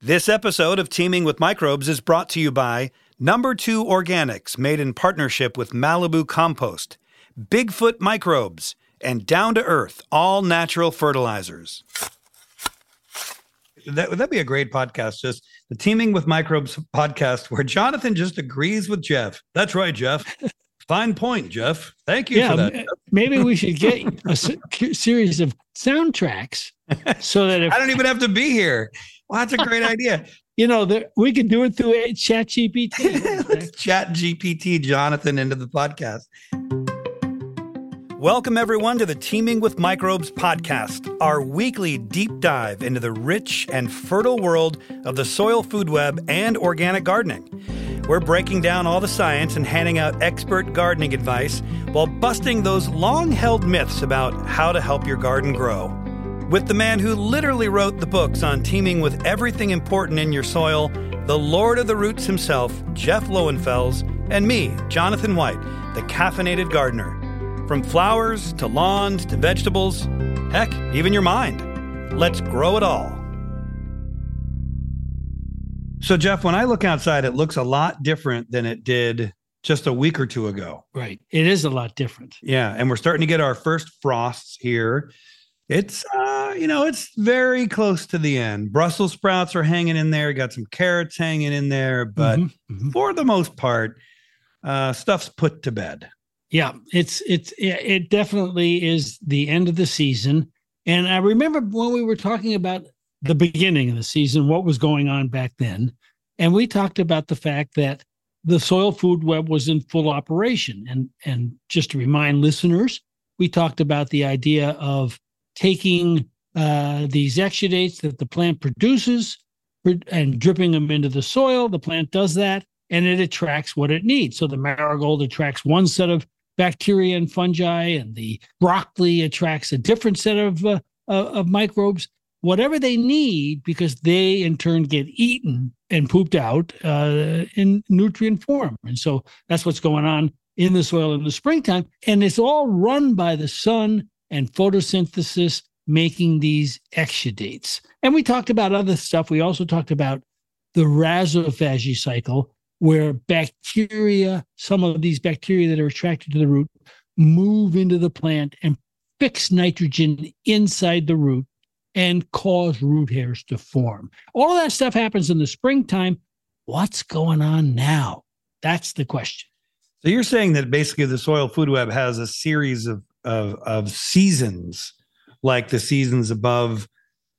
This episode of Teaming with Microbes is brought to you by Number 2 Organics, made in partnership with Malibu Compost, Bigfoot Microbes, and Down to Earth, all natural fertilizers. That would that be a great podcast? Just the Teaming with Microbes podcast, where Jonathan just agrees with Jeff. That's right, Jeff. Fine point, Jeff. Thank you yeah, for that. maybe we should get a s- series of soundtracks so that if I don't even have to be here. Well, that's a great idea. you know that we could do it through a chat GPT. Let's chat GPT Jonathan into the podcast. Welcome, everyone, to the Teaming with Microbes podcast, our weekly deep dive into the rich and fertile world of the soil food web and organic gardening. We're breaking down all the science and handing out expert gardening advice while busting those long held myths about how to help your garden grow. With the man who literally wrote the books on teaming with everything important in your soil, the Lord of the Roots himself, Jeff Lowenfels, and me, Jonathan White, the caffeinated gardener. From flowers to lawns to vegetables, heck, even your mind. Let's grow it all. So, Jeff, when I look outside, it looks a lot different than it did just a week or two ago. right. It is a lot different. Yeah, and we're starting to get our first frosts here. It's uh, you know, it's very close to the end. Brussels sprouts are hanging in there, got some carrots hanging in there, but Mhm, mhm. for the most part, uh stuff's put to bed. yeah, it's it's it it definitely is the end of the season. And I remember when we were talking about the beginning of the season, what was going on back then, and we talked about the fact that the soil food web was in full operation. And and just to remind listeners, we talked about the idea of taking uh, these exudates that the plant produces and dripping them into the soil. The plant does that, and it attracts what it needs. So the marigold attracts one set of bacteria and fungi, and the broccoli attracts a different set of uh, of of microbes. Whatever they need, because they in turn get eaten and pooped out uh, in nutrient form. And so that's what's going on in the soil in the springtime. And it's all run by the sun and photosynthesis making these exudates. And we talked about other stuff. We also talked about the rhizophagy cycle, where bacteria, some of these bacteria that are attracted to the root, move into the plant and fix nitrogen inside the root and cause root hairs to form. All of that stuff happens in the springtime. What's going on now? That's the question. So you're saying that basically the soil food web has a series of of, of seasons, like the seasons above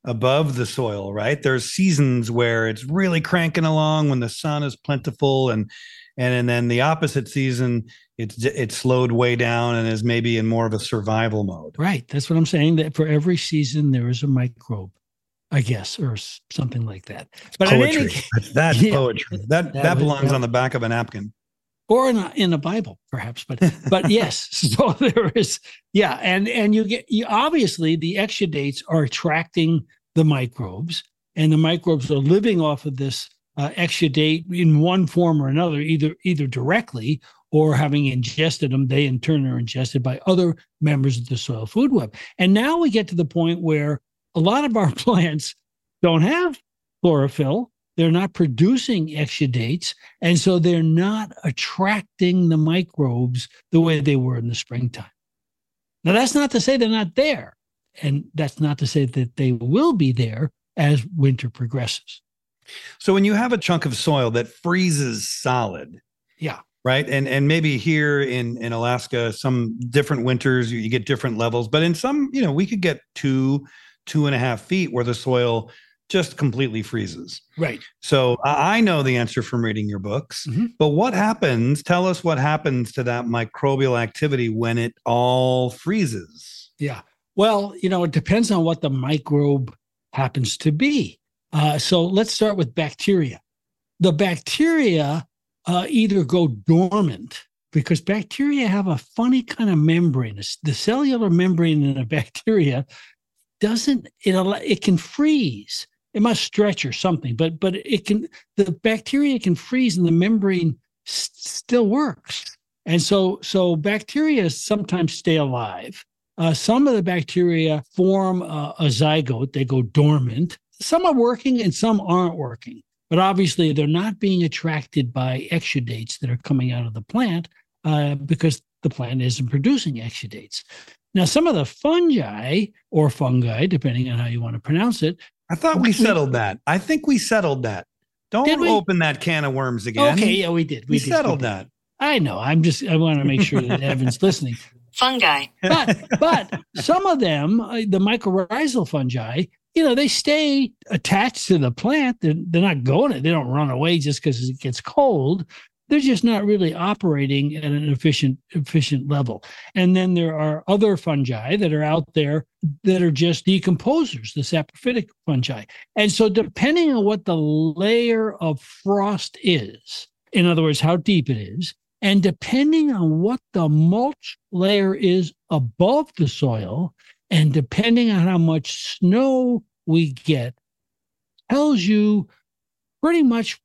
above the soil, right? There's seasons where it's really cranking along when the sun is plentiful, and and and then the opposite season it's it's slowed way down and is maybe in more of a survival mode. Right. That's what I'm saying. That for every season there is a microbe, I guess, or something like that. But in any poetry. That's, that's Yeah. poetry. That That that belongs on the back of a napkin. Or in a, in the Bible, perhaps. But but yes. So there is yeah, and and you get you obviously the exudates are attracting the microbes, and the microbes are living off of this uh, exudate in one form or another, either either directly or having ingested them. They in turn are ingested by other members of the soil food web. And now we get to the point where a lot of our plants don't have chlorophyll. They're not producing exudates. And so they're not attracting the microbes the way they were in the springtime. Now, that's not to say they're not there. And that's not to say that they will be there as winter progresses. So when you have a chunk of soil that freezes solid, Yeah. right, and and maybe here in in Alaska, some different winters you, you get different levels, but in some, you know, we could get two two and a half feet where the soil just completely freezes. Right. So I know the answer from reading your books, Mhm. but what happens? Tell us what happens to that microbial activity when it all freezes. Yeah. Well, you know, it depends on what the microbe happens to be. Uh, so let's start with bacteria. The bacteria uh, either go dormant because bacteria have a funny kind of membrane. The cellular membrane in a bacteria doesn't it it can freeze. It must stretch or something, but but it can the bacteria can freeze and the membrane s- still works. And so so bacteria sometimes stay alive. Uh, some of the bacteria form uh, a zygote; they go dormant. some are working and some aren't working. But obviously, they're not being attracted by exudates that are coming out of the plant uh, because the plant isn't producing exudates. Now, some of the fungi or fungi, depending on how you want to pronounce it. I thought we settled that. I think we settled that. Don't open that can of worms again. Okay, yeah, we did. We, we did. settled we did. that. I know. I'm just. I want to make sure that Evan's listening. Fungi, but but some of them, uh, the mycorrhizal fungi, you know, they stay attached to the plant. They're, they're not going. They don't run away just because it gets cold they're just not really operating at an efficient efficient level. And then there are other fungi that are out there that are just decomposers the saprophytic fungi. And so depending on what the layer of frost is in other words how deep it is and depending on what the mulch layer is above the soil and depending on how much snow we get tells you pretty much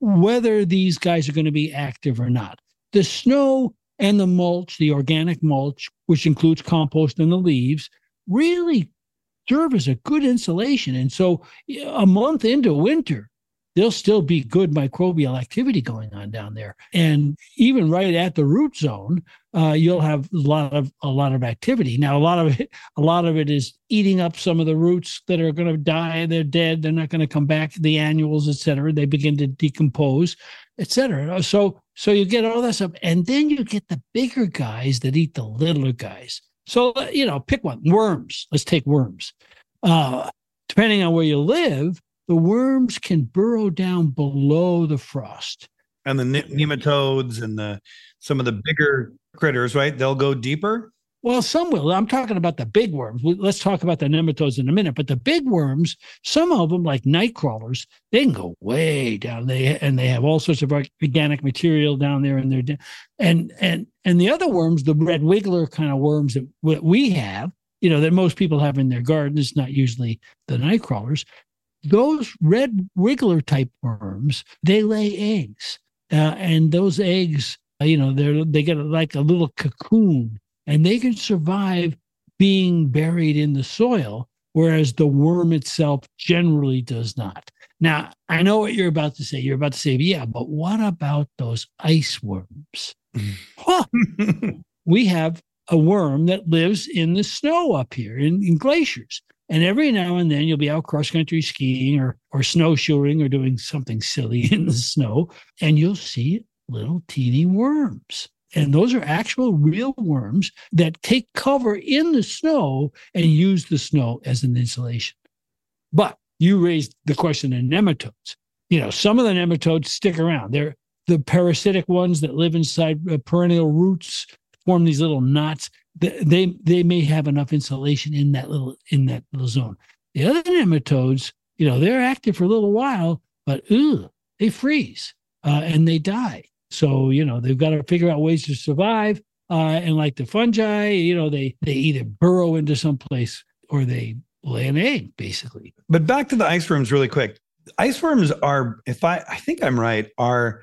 whether these guys are going to be active or not. The snow and the mulch, the organic mulch, which includes compost and the leaves, really serve as a good insulation. And so a month into winter, there'll still be good microbial activity going on down there. And even right at the root zone, uh, you'll have a lot of a lot of activity. Now, a lot of it, a lot of it is eating up some of the roots that are going to die. They're dead. They're not going to come back. The annuals, et cetera, they begin to decompose, et cetera. So, so you get all that stuff, and then you get the bigger guys that eat the littler guys. So, you know, pick one. Worms. Let's take worms. Uh, depending on where you live, the worms can burrow down below the frost. And the nematodes and the some of the bigger critters, right? They'll go deeper. Well, some will. I'm talking about the big worms. Let's talk about the nematodes in a minute. But the big worms, some of them, like night crawlers, they can go way down. They and they have all sorts of organic material down there, and they're and and and the other worms, the red wiggler kind of worms that we have, you know, that most people have in their gardens, not usually the night crawlers those red wiggler type worms, they lay eggs. Uh, and those eggs, uh, you know, they're they get like a little cocoon and they can survive being buried in the soil, whereas the worm itself generally does not. Now, I know what you're about to say. You're about to say, yeah, but what about those ice worms? huh. we have a worm that lives in the snow up here in, in glaciers. And every now and then you'll be out cross country skiing or or snowshoeing or doing something silly in the snow, and you'll see little teeny worms. And those are actual real worms that take cover in the snow and use the snow as an insulation. But you raised the question of nematodes. You know, some of the nematodes stick around. They're the parasitic ones that live inside uh, perennial roots, form these little knots they they may have enough insulation in that little in that little zone. The other nematodes, you know, they're active for a little while, but ooh, they freeze uh, and they die. So you know they've got to figure out ways to survive. Uh, and like the fungi, you know, they they either burrow into some place or they lay an egg, basically. But back to the ice worms, really quick. Ice worms are, if I I think I'm right, are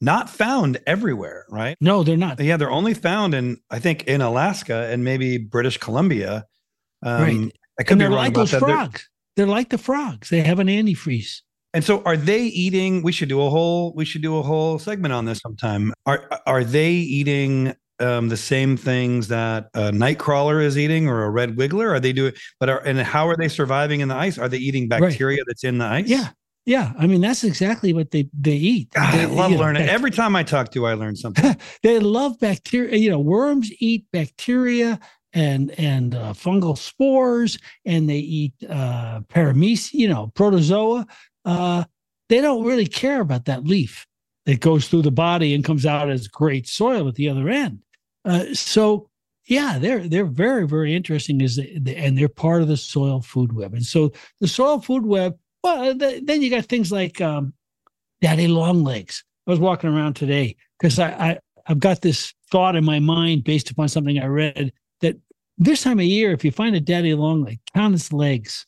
not found everywhere, right? No, they're not. Yeah, they're only found in I think in Alaska and maybe British Columbia. Um, right. I could and be wrong like about those that. Frogs. They're, they're like the frogs. They have an antifreeze. And so are they eating we should do a whole we should do a whole segment on this sometime. Are are they eating um, the same things that a nightcrawler is eating or a red wiggler? Are they doing but are and how are they surviving in the ice? Are they eating bacteria right. that's in the ice? Yeah. Yeah, I mean that's exactly what they they eat. God, they, I love learning. Know, Every time I talk to, you, I learn something. they love bacteria. You know, worms eat bacteria and and uh, fungal spores, and they eat uh, paramecia. You know, protozoa. Uh, they don't really care about that leaf that goes through the body and comes out as great soil at the other end. Uh, so yeah, they're they're very very interesting. Is and they're part of the soil food web, and so the soil food web well, the, then you got things like um, daddy long legs. I was walking around today because I, I I've got this thought in my mind based upon something I read that this time of year, if you find a daddy long leg, count its legs.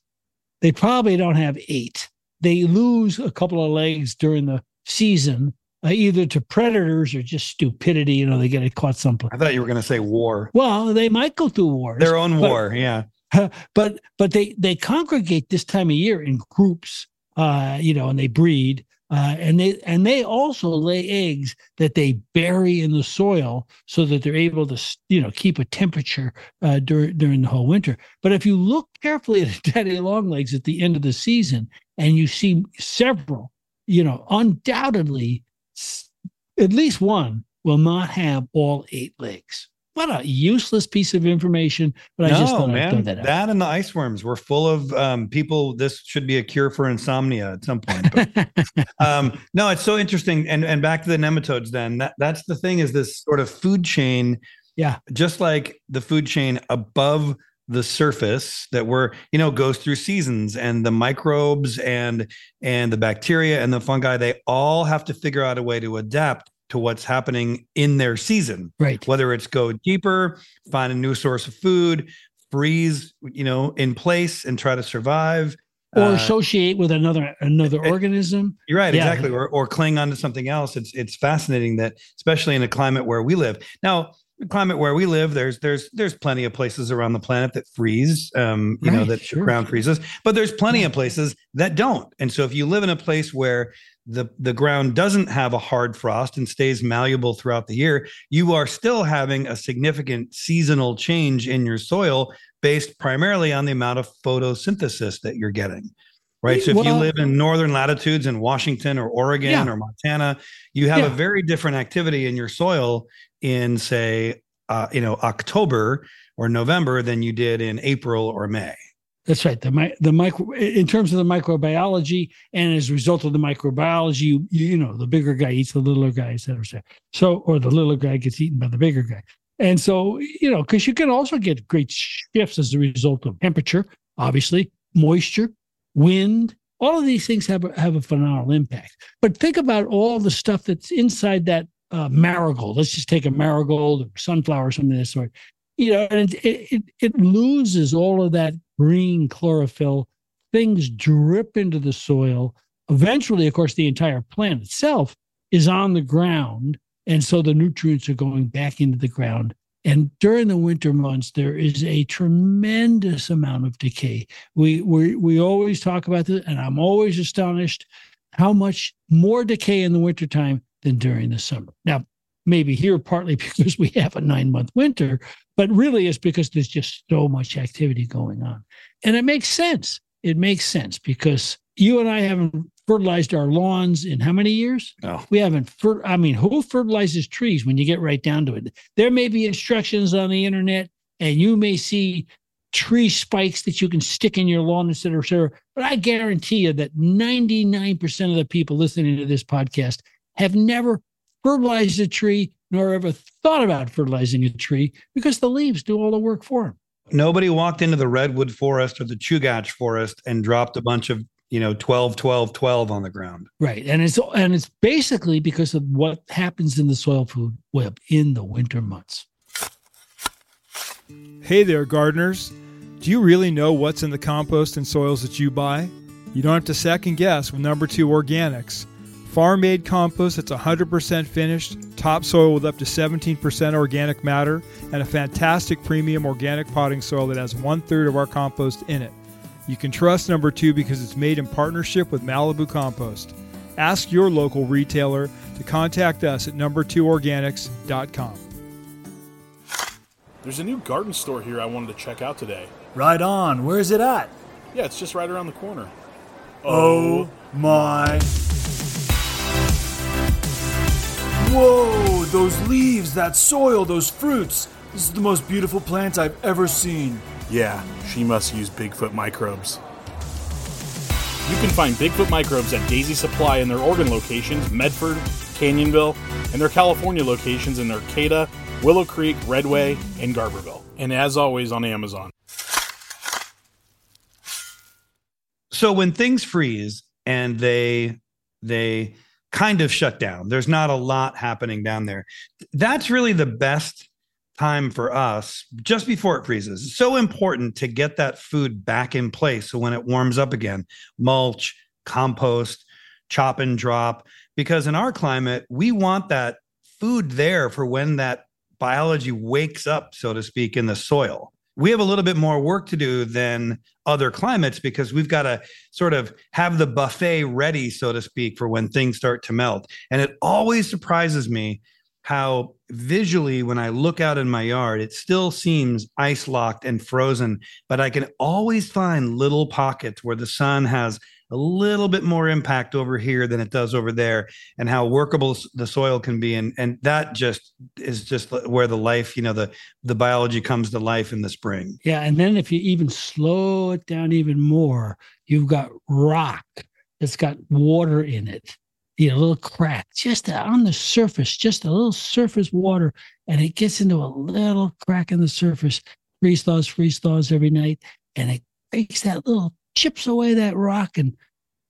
They probably don't have eight. They lose a couple of legs during the season, uh, either to predators or just stupidity. You know, they get it caught someplace. I thought you were going to say war. Well, they might go through wars. Their own war, yeah. but but they they congregate this time of year in groups, uh, you know, and they breed. Uh, and they and they also lay eggs that they bury in the soil so that they're able to you know keep a temperature uh, during during the whole winter. But if you look carefully at a daddy longlegs at the end of the season, and you see several, you know, undoubtedly, at least one will not have all eight legs what a useless piece of information. But no, I just thought man, I'd throw that out. That and the ice worms were full of um, people. This should be a cure for insomnia at some point. But, um, no, it's so interesting. And and back to the nematodes. Then that that's the thing is this sort of food chain. Yeah, just like the food chain above the surface that we're you know goes through seasons and the microbes and and the bacteria and the fungi they all have to figure out a way to adapt to what's happening in their season. Right. Whether it's go deeper, find a new source of food, freeze, you know, in place and try to survive. Or uh, associate with another another it, organism. You're right, yeah. exactly. Or or cling onto something else. It's it's fascinating that, especially in a climate where we live. Now, climate where we live, there's there's there's plenty of places around the planet that freeze, um, you right, know, that sure. the ground freezes, but there's plenty of places that don't. And so if you live in a place where the the ground doesn't have a hard frost and stays malleable throughout the year, you are still having a significant seasonal change in your soil based primarily on the amount of photosynthesis that you're getting. Right. So if well, you live in northern latitudes in Washington or Oregon yeah. or Montana, you have yeah. a very different activity in your soil in say uh, you know October or November than you did in April or May. That's right. The the micro in terms of the microbiology, and as a result of the microbiology, you, you know the bigger guy eats the littler guy, et cetera, et cetera. So, or the littler guy gets eaten by the bigger guy, and so you know because you can also get great shifts as a result of temperature, obviously, moisture, wind. All of these things have have a phenomenal impact. But think about all the stuff that's inside that uh, marigold. Let's just take a marigold or sunflower, or something of this sort you know, and it, it, it loses all of that green chlorophyll. Things drip into the soil. Eventually, of course, the entire plant itself is on the ground. And so the nutrients are going back into the ground. And during the winter months, there is a tremendous amount of decay. We we we always talk about this, and I'm always astonished how much more decay in the wintertime than during the summer. Now, maybe here partly because we have a nine month winter, but really it's because there's just so much activity going on. And it makes sense. It makes sense because you and I haven't fertilized our lawns in how many years? Oh. We haven't. Fer- I mean, who fertilizes trees when you get right down to it? There may be instructions on the internet, and you may see tree spikes that you can stick in your lawn, et cetera, et cetera. But I guarantee you that 99% of the people listening to this podcast have never fertilized a tree nor ever thought about fertilizing a tree because the leaves do all the work for them. Nobody walked into the redwood forest or the chugach forest and dropped a bunch of you know 12 12 12 on the ground. Right and it's and it's basically because of what happens in the soil food web in the winter months. Hey there gardeners. Do you really know what's in the compost and soils that you buy? You don't have to second guess with number two organics Farm made compost that's 100% finished, topsoil with up to 17% organic matter, and a fantastic premium organic potting soil that has one third of our compost in it. You can trust number two because it's made in partnership with Malibu Compost. Ask your local retailer to contact us at number2organics.com. There's a new garden store here I wanted to check out today. Right on. Where's it at? Yeah, it's just right around the corner. Oh, oh my. Whoa, those leaves, that soil, those fruits. This is the most beautiful plant I've ever seen. Yeah, she must use Bigfoot microbes. You can find Bigfoot microbes at Daisy Supply in their Oregon locations, Medford, Canyonville, and their California locations in Arcata, Willow Creek, Redway, and Garberville. And as always on Amazon. So when things freeze and they they kind of shut down. There's not a lot happening down there. That's really the best time for us just before it freezes. It's so important to get that food back in place so when it warms up again, mulch, compost, chop and drop because in our climate, we want that food there for when that biology wakes up so to speak in the soil we have a little bit more work to do than other climates because we've got to sort of have the buffet ready, so to speak, for when things start to melt. And it always surprises me how visually, when I look out in my yard, it still seems ice locked and frozen, but I can always find little pockets where the sun has a little bit more impact over here than it does over there and how workable the soil can be and and that just is just where the life you know the the biology comes to life in the spring yeah and then if you even slow it down even more you've got rock that's got water in it you know, a little crack just on the surface, just a little surface water, and it gets into a little crack in the surface. Freeze thaws, freeze thaws every night, and it breaks that little chips away that rock, and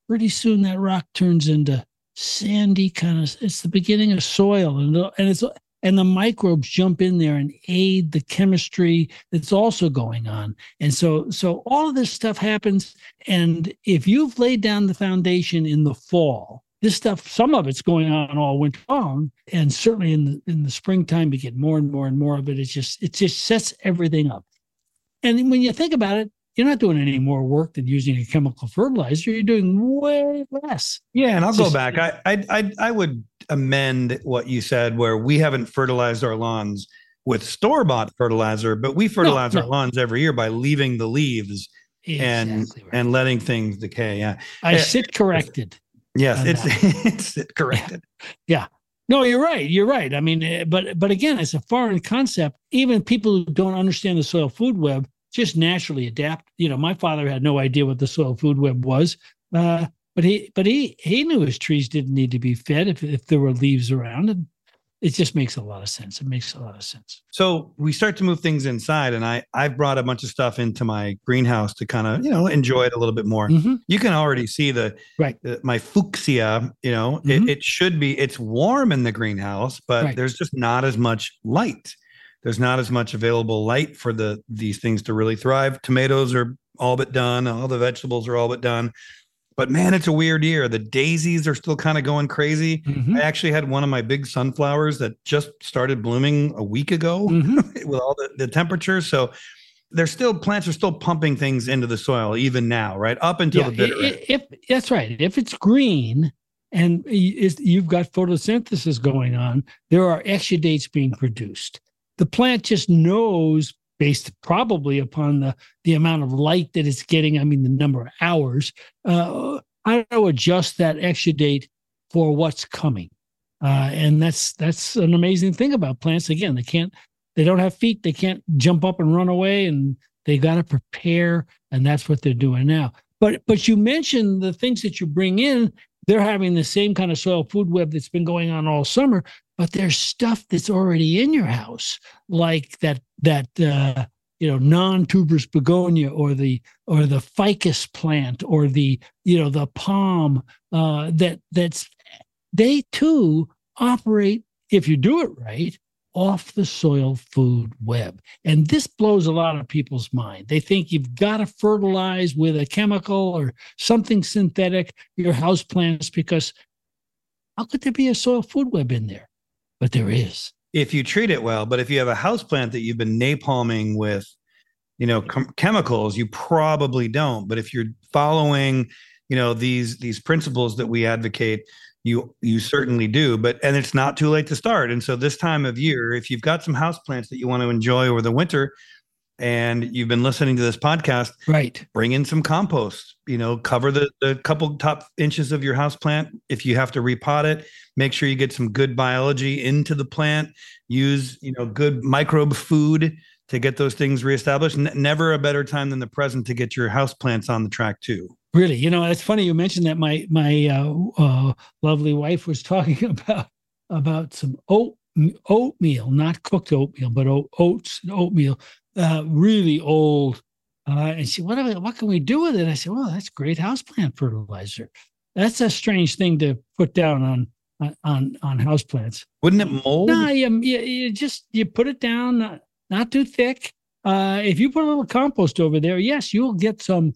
pretty soon that rock turns into sandy kind of. It's the beginning of soil, and and it's and the microbes jump in there and aid the chemistry that's also going on and so so all of this stuff happens and if you've laid down the foundation in the fall this stuff some of it's going on all winter long and certainly in the in the springtime you get more and more and more of it it's just it just sets everything up and when you think about it you're not doing any more work than using a chemical fertilizer. You're doing way less. Yeah, and I'll go back. I, I I I would amend what you said, where we haven't fertilized our lawns with store bought fertilizer, but we fertilize no, no. our lawns every year by leaving the leaves exactly and right. and letting things decay. Yeah, I sit corrected. Yes, it's it's it corrected. Yeah. No, you're right. You're right. I mean, eh, but but again, it's a foreign concept. Even people who don't understand the soil food web just naturally adapt. You know, my father had no idea what the soil food web was, uh, but he but he he knew his trees didn't need to be fed if if there were leaves around, and it just makes a lot of sense. It makes a lot of sense. So we start to move things inside, and I I've brought a bunch of stuff into my greenhouse to kind of you know enjoy it a little bit more. Mm-hmm. You can already see the right the, my fuchsia. You know, mm-hmm. it, it, should be it's warm in the greenhouse, but right. there's just not as much light there's not as much available light for the these things to really thrive. Tomatoes are all but done. All the vegetables are all but done. But man, it's a weird year. The daisies are still kind of going crazy. Mm-hmm. I actually had one of my big sunflowers that just started blooming a week ago mm-hmm. with all the, the temperatures. So there's still plants are still pumping things into the soil even now, right? Up until yeah, the bitter. If, if, that's right. If it's green and you've got photosynthesis going on, there are exudates being produced the plant just knows based probably upon the the amount of light that it's getting i mean the number of hours uh, how to adjust that exudate for what's coming. Uh, and that's that's an amazing thing about plants. Again they can't they don't have feet. They can't jump up and run away and they got to prepare and that's what they're doing now. But but you mentioned the things that you bring in. They're having the same kind of soil food web that's been going on all summer but there's stuff that's already in your house like that that uh, you know non-tuberous begonia or the or the ficus plant or the you know the palm uh, that that's they too operate if you do it right off the soil food web. And this blows a lot of people's mind. They think you've got to fertilize with a chemical or something synthetic your house plants because how could there be a soil food web in there but there is. If you treat it well, but if you have a house plant that you've been napalming with, you know, com- chemicals, you probably don't. But if you're following, you know, these these principles that we advocate, you you certainly do. But and it's not too late to start. And so this time of year, if you've got some house plants that you want to enjoy over the winter, and you've been listening to this podcast, right? Bring in some compost. You know, cover the the couple top inches of your house plant. If you have to repot it, make sure you get some good biology into the plant. Use you know good microbe food to get those things reestablished. N- never a better time than the present to get your house plants on the track too. Really, you know, it's funny you mentioned that. My my uh, uh, lovely wife was talking about about some oat oatmeal, not cooked oatmeal, but oats and oatmeal uh, really old. Uh, and she, what, we, what can we do with it? I said, well, that's great houseplant fertilizer. That's a strange thing to put down on on on houseplants. Wouldn't it mold? No, you, you, you just you put it down, not, not too thick. Uh, if you put a little compost over there, yes, you'll get some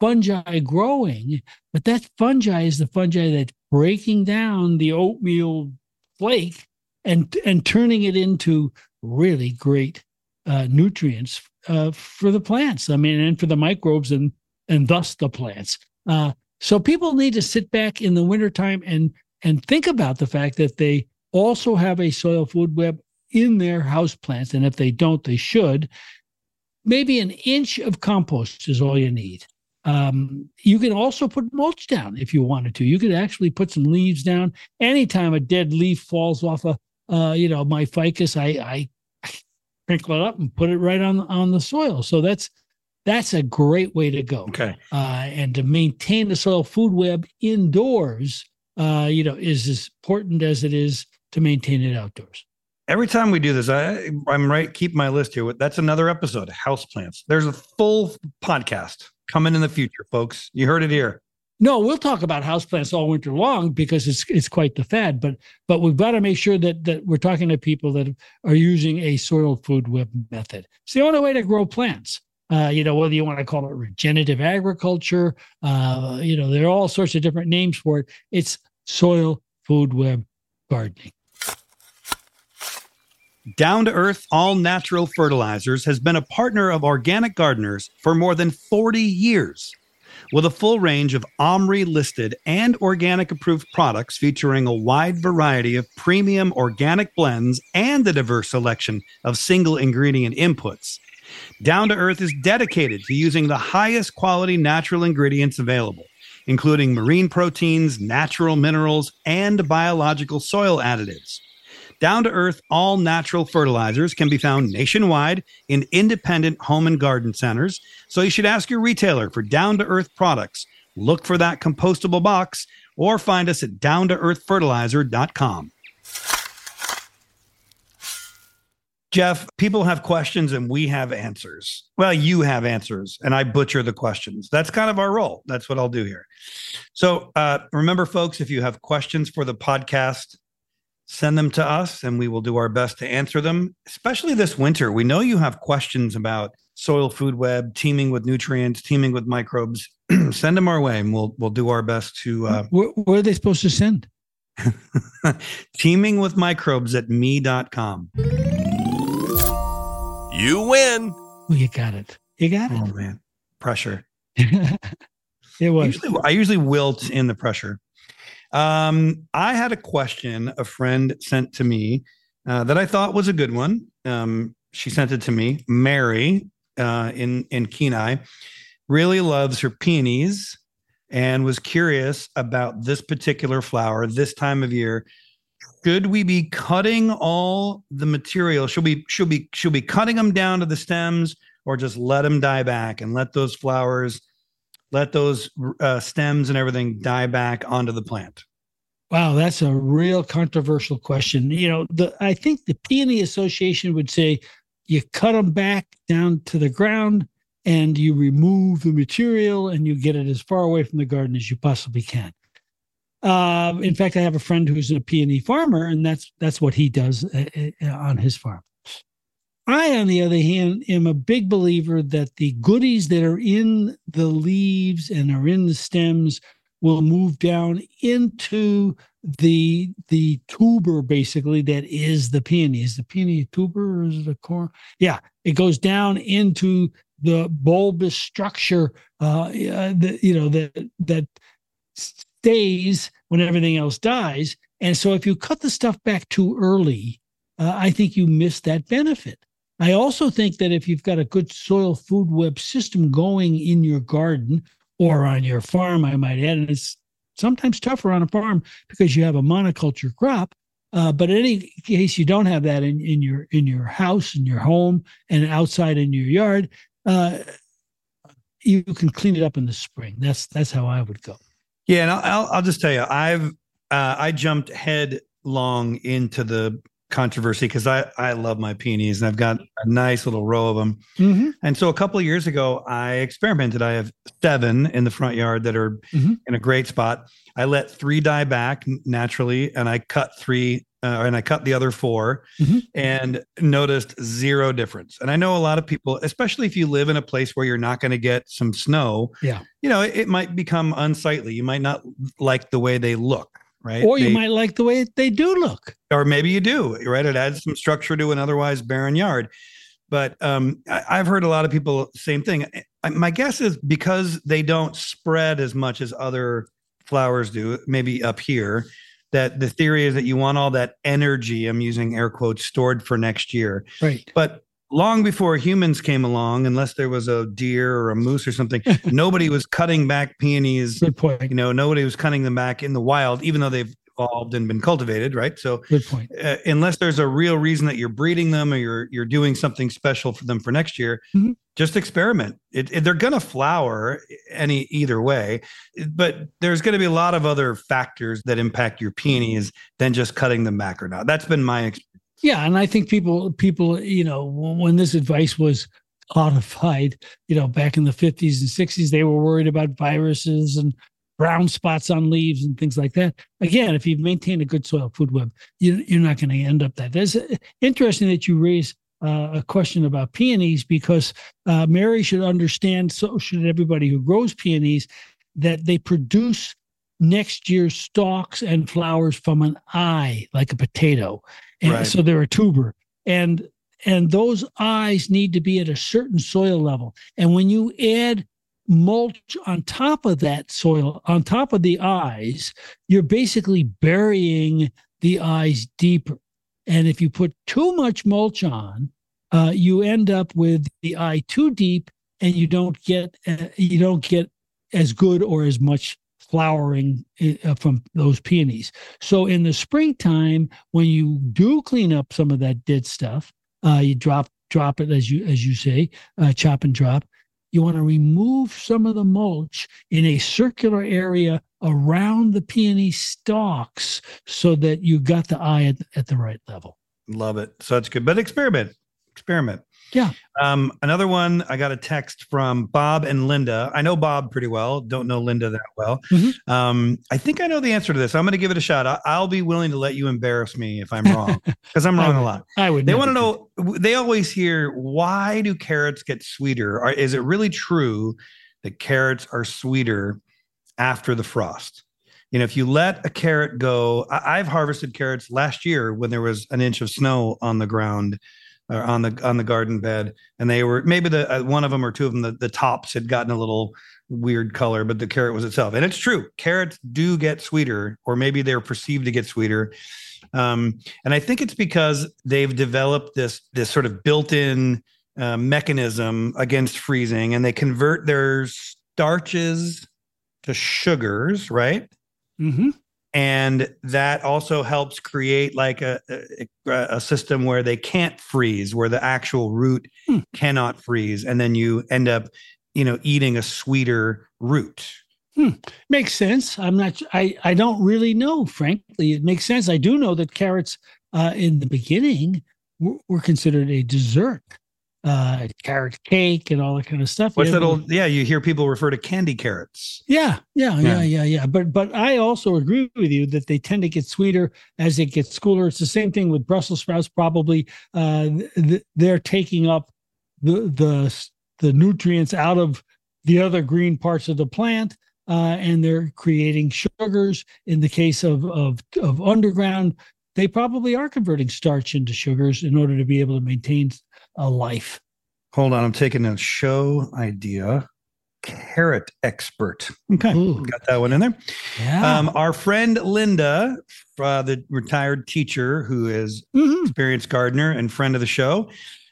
fungi growing, but that fungi is the fungi that's breaking down the oatmeal flake and and turning it into really great uh, nutrients uh, for the plants. I mean, and for the microbes and and thus the plants. Uh, so people need to sit back in the wintertime and and think about the fact that they also have a soil food web in their house plants, and if they don't, they should. Maybe an inch of compost is all you need. Um, you can also put mulch down if you wanted to. You could actually put some leaves down. Anytime a dead leaf falls off a, uh, you know, my ficus, I, I sprinkle it up and put it right on on the soil. So that's that's a great way to go. Okay. Uh, and to maintain the soil food web indoors, uh, you know, is as important as it is to maintain it outdoors. Every time we do this, I, I'm right. Keep my list here. That's another episode. House plants. There's a full podcast coming in the future, folks. You heard it here. No, we'll talk about houseplants all winter long because it's it's quite the fad. But but we've got to make sure that that we're talking to people that are using a soil food web method. It's the only way to grow plants. Uh, you know, whether you want to call it regenerative agriculture, uh, you know, there are all sorts of different names for it. It's soil food web gardening. Down to Earth All Natural Fertilizers has been a partner of organic gardeners for more than 40 years. With a full range of OMRI listed and organic approved products featuring a wide variety of premium organic blends and a diverse selection of single ingredient inputs, Down to Earth is dedicated to using the highest quality natural ingredients available, including marine proteins, natural minerals, and biological soil additives. Down to earth, all natural fertilizers can be found nationwide in independent home and garden centers. So you should ask your retailer for down to earth products. Look for that compostable box or find us at downtoearthfertilizer.com. Jeff, people have questions and we have answers. Well, you have answers and I butcher the questions. That's kind of our role. That's what I'll do here. So uh, remember, folks, if you have questions for the podcast, send them to us and we will do our best to answer them, especially this winter. We know you have questions about soil food web, teaming with nutrients, teaming with microbes. send them our way and we'll we'll do our best to uh, Where, where are they supposed to send? teaming with microbes at me.com. You win. Well, you got it. You got Oh it. man, pressure. it I was. usually, I usually wilt in the pressure. Um, I had a question a friend sent to me uh, that I thought was a good one. Um, she sent it to me. Mary uh, in in Kenai really loves her peonies and was curious about this particular flower this time of year. Should we be cutting all the material? Should we should be should be cutting them down to the stems, or just let them die back and let those flowers, let those uh, stems and everything die back onto the plant? Wow, that's a real controversial question. You know, the I think the Peony Association would say you cut them back down to the ground and you remove the material and you get it as far away from the garden as you possibly can. Um, in fact, I have a friend who's a peony farmer, and that's that's what he does uh, uh, on his farm. I, on the other hand, am a big believer that the goodies that are in the leaves and are in the stems will move down into the the tuber basically that is the peony. Is the peony a tuber or is it a corm? Yeah, it goes down into the bulbous structure. Uh, uh the, you know that that stays when everything else dies. And so, if you cut the stuff back too early, uh, I think you miss that benefit. I also think that if you've got a good soil food web system going in your garden or on your farm, I might add, and it's sometimes tougher on a farm because you have a monoculture crop. Uh, but in any case, you don't have that in, in your in your house, in your home, and outside in your yard. Uh, you can clean it up in the spring. That's that's how I would go. Yeah, and I'll I'll just tell you, I've uh, I jumped headlong into the controversy because I I love my peonies and I've got a nice little row of them. Mm-hmm. And so a couple of years ago, I experimented. I have seven in the front yard that are Mhm. in a great spot. I let three die back naturally, and I cut three, uh, and I cut the other 4 Mhm. and noticed zero difference. And I know a lot of people, especially if you live in a place where you're not going to get some snow, Yeah. you know, it, it might become unsightly. You might not like the way they look, right? Or you They- might like the way they do look. or maybe you do, right? It adds some structure to an otherwise barren yard. But um, I, I've heard a lot of people same thing. I, my guess is because they don't spread as much as other flowers do, maybe up here. That the theory is that you want all that energy. I'm using air quotes stored for next year. Right. But long before humans came along, unless there was a deer or a moose or something, nobody was cutting back peonies. Good point. You know, nobody was cutting them back in the wild, even though they've evolved and been cultivated, right? So, Good point. uh, unless there's a real reason that you're breeding them or you're you're doing something special for them for next year, Mhm. just experiment. It, it- they're going to flower any either way, but there's going to be a lot of other factors that impact your peonies than just cutting them back or not. That's been my experience. Yeah, and I think people people you know when this advice was codified, you know, back in the 50s and 60s, they were worried about viruses and brown spots on leaves and things like that. Again, if you maintain a good soil food web, you, you're not going to end up that. That's uh, interesting that you raise uh, a question about peonies because uh, Mary should understand, so should everybody who grows peonies, that they produce next year's stalks and flowers from an eye, like a potato. And Right. so they're a tuber. And and those eyes need to be at a certain soil level. And when you add mulch on top of that soil, on top of the eyes, you're basically burying the eyes deeper. And if you put too much mulch on, uh, you end up with the eye too deep, and you don't get uh, you don't get as good or as much flowering uh, from those peonies. So in the springtime, when you do clean up some of that dead stuff, uh, you drop drop it as you as you say, uh, chop and drop. You want to remove some of the mulch in a circular area around the peony stalks so that you got the eye at, at the right level. Love it. So that's good. But experiment. Experiment. Yeah. Um, another one, I got a text from Bob and Linda. I know Bob pretty well, don't know Linda that well. Mhm. Um, I think I know the answer to this. I'm going to give it a shot. I- I'll be willing to let you embarrass me if I'm wrong because I'm wrong a lot. I would. They want to know, they always hear, why do carrots get sweeter? Are, is it really true that carrots are sweeter after the frost? You know, if you let a carrot go, I, I've harvested carrots last year when there was an inch of snow on the ground or on the on the garden bed, and they were maybe the uh, one of them or two of them the, the tops had gotten a little weird color, but the carrot was itself. And it's true, carrots do get sweeter, or maybe they're perceived to get sweeter. Um, and I think it's because they've developed this this sort of built-in uh, mechanism against freezing, and they convert their starches to sugars, right? Mhm. And that also helps create like a, a a system where they can't freeze where the actual root Hmm. cannot freeze and then you end up you know eating a sweeter root hmm. Makes sense. I'm not. I I don't really know. Frankly, it makes sense. I do know that carrots, uh, in the beginning, were, were considered a dessert, uh, carrot cake and all that kind of stuff. what's Yeah, that old yeah you hear people refer to candy carrots Yeah, yeah, Yeah. yeah, yeah, yeah. But but I also agree with you that they tend to get sweeter as it gets cooler. It's the same thing with Brussels sprouts. Probably uh, th- they're taking up the the the nutrients out of the other green parts of the plant, uh, and they're creating sugars. In the case of of of underground, they probably are converting starch into sugars in order to be able to maintain a life. hold on i'm taking a show idea carrot expert okay Ooh. got that one in there Yeah. um, our friend linda uh, the retired teacher who is Mhm. experienced gardener and friend of the show,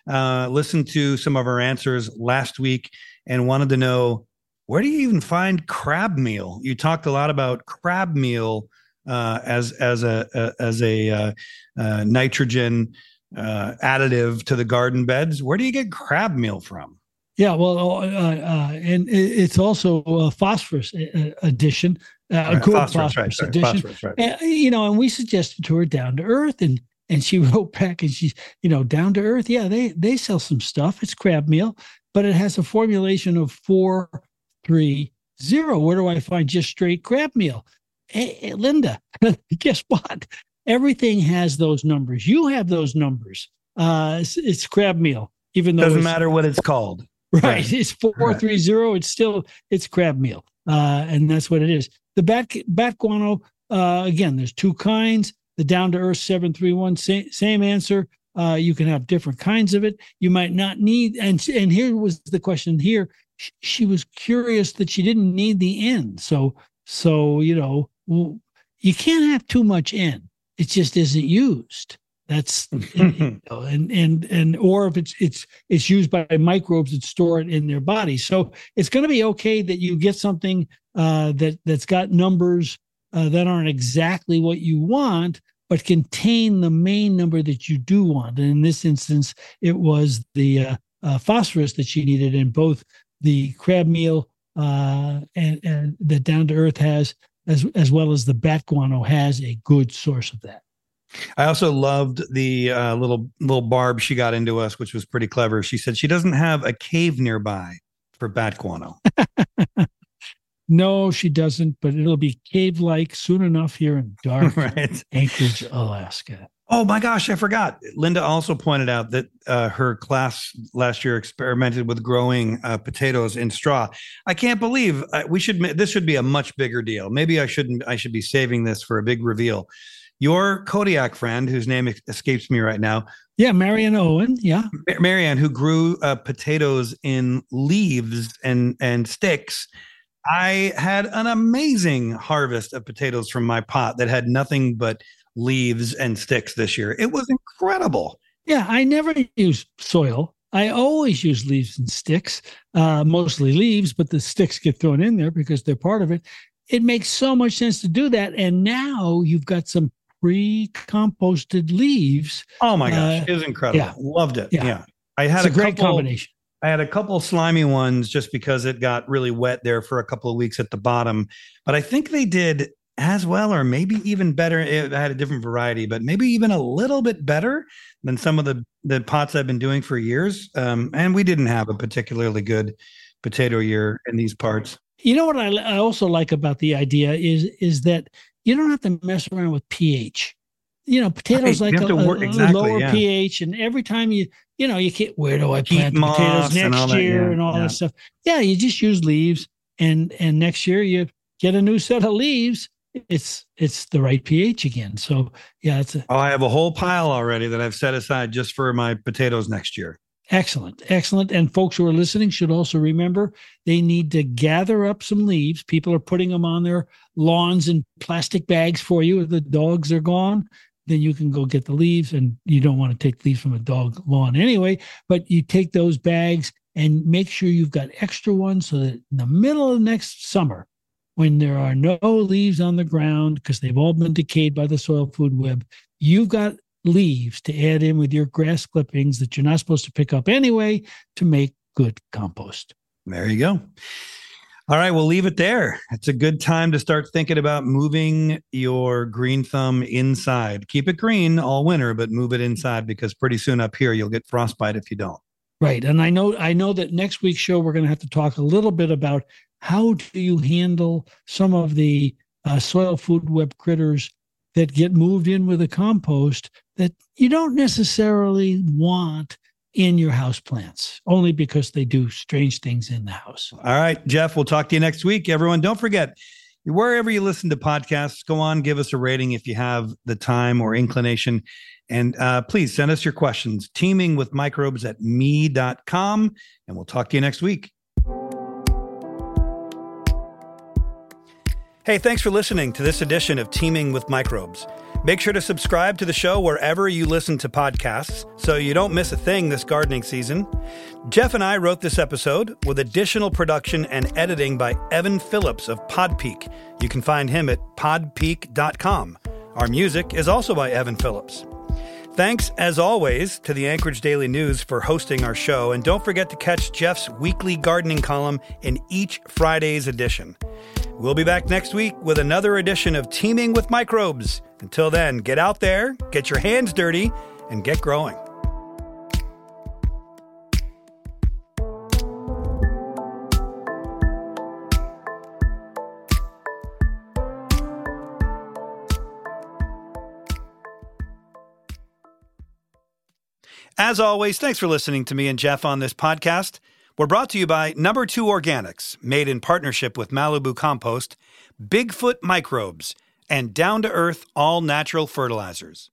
uh, listened to some of our answers last week and wanted to know where do you even find crab meal? You talked a lot about crab meal uh, as as a, a as a uh, uh, nitrogen uh, additive to the garden beds. Where do you get crab meal from? Yeah, well, uh, uh, and it's also a phosphorus uh, addition, uh, a Right, good phosphorus, phosphorus, right, addition. phosphorus, right. And, you know, and we suggested to her down to earth, and and she wrote back, and she's, you know, down to earth. Yeah, they they sell some stuff. It's crab meal, but it has a formulation of four, three, zero. Where do I find just straight crab meal? Hey, Linda, guess what? Everything has those numbers. You have those numbers. Uh, it's, it's crab meal, even though Doesn't matter what it's called. Right. Right. It's four three zero. It's still it's crab meal. Uh, and that's what it is. The bat bat guano, uh, again, there's two kinds. The down to earth seven three one, same, same answer. Uh, you can have different kinds of it. You might not need. And and here was the question. Here, she, she was curious that she didn't need the end. So so you know you can't have too much N. It just isn't used. That's you know, and and and or if it's it's it's used by microbes that store it in their body. So it's going to be okay that you get something uh, that that's got numbers uh, that aren't exactly what you want, but contain the main number that you do want. And in this instance, it was the uh, uh, phosphorus that she needed in both the crab meal uh, and, and that Down to Earth has, as as well as the bat guano has a good source of that. I also loved the uh, little little barb she got into us, which was pretty clever. She said she doesn't have a cave nearby for bat guano. no, she doesn't, but it'll be cave like soon enough here in dark right. Anchorage, Alaska. Oh my gosh, I forgot. Linda also pointed out that uh, her class last year experimented with growing uh, potatoes in straw. I can't believe uh, we should. This should be a much bigger deal. Maybe I shouldn't. I should be saving this for a big reveal your Kodiak friend, whose name escapes me right now. Yeah, Marianne Owen. Yeah, Marianne, who grew uh, potatoes in leaves and and sticks. I had an amazing harvest of potatoes from my pot that had nothing but leaves and sticks this year. It was incredible. Yeah, I never use soil. I always use leaves and sticks, uh, mostly leaves, but the sticks get thrown in there because they're part of it. It makes so much sense to do that. And now you've got some pre-composted leaves. Oh my gosh, uh, it was incredible. Yeah. Loved it. Yeah. yeah. I had it's a, a great couple, combination. I had a couple slimy ones just because it got really wet there for a couple of weeks at the bottom. But I think they did as well, or maybe even better. It had a different variety, but maybe even a little bit better than some of the the pots I've been doing for years. Um, and we didn't have a particularly good potato year in these parts. You know what I, I also like about the idea is is that you don't have to mess around with pH. You know, potatoes right. like a, work, exactly, a, lower yeah. pH, and every time you, you know, you can't. Where do I plant potatoes next and year that, yeah, and all yeah. that stuff? Yeah, you just use leaves, and and next year you get a new set of leaves. It's it's the right pH again. So yeah, it's. A, oh, I have a whole pile already that I've set aside just for my potatoes next year. Excellent. Excellent. And folks who are listening should also remember they need to gather up some leaves. People are putting them on their lawns in plastic bags for you. If the dogs are gone, then you can go get the leaves. And you don't want to take leaves from a dog lawn anyway, but you take those bags and make sure you've got extra ones so that in the middle of next summer, when there are no leaves on the ground because they've all been decayed by the soil food web, you've got leaves to add in with your grass clippings that you're not supposed to pick up anyway to make good compost. There you go. All right, we'll leave it there. It's a good time to start thinking about moving your green thumb inside. Keep it green all winter, but move it inside because pretty soon up here you'll get frostbite if you don't. Right. And I know I know that next week's show we're going to have to talk a little bit about how do you handle some of the uh, soil food web critters that get moved in with a compost that you don't necessarily want in your house plants only because they do strange things in the house. All right, Jeff, we'll talk to you next week. Everyone, don't forget wherever you listen to podcasts, go on, give us a rating if you have the time or inclination. And uh, please send us your questions, teaming with microbes at me.com. And we'll talk to you next week. Hey, thanks for listening to this edition of Teaming with Microbes. Make sure to subscribe to the show wherever you listen to podcasts so you don't miss a thing this gardening season. Jeff and I wrote this episode with additional production and editing by Evan Phillips of Podpeak. You can find him at podpeak.com. Our music is also by Evan Phillips. Thanks, as always, to the Anchorage Daily News for hosting our show, and don't forget to catch Jeff's weekly gardening column in each Friday's edition. We'll be back next week with another edition of Teaming with Microbes. Until then, get out there, get your hands dirty, and get growing. As always, thanks for listening to me and Jeff on this podcast. We're brought to you by Number Two Organics, made in partnership with Malibu Compost, Bigfoot Microbes, and Down to Earth All Natural Fertilizers.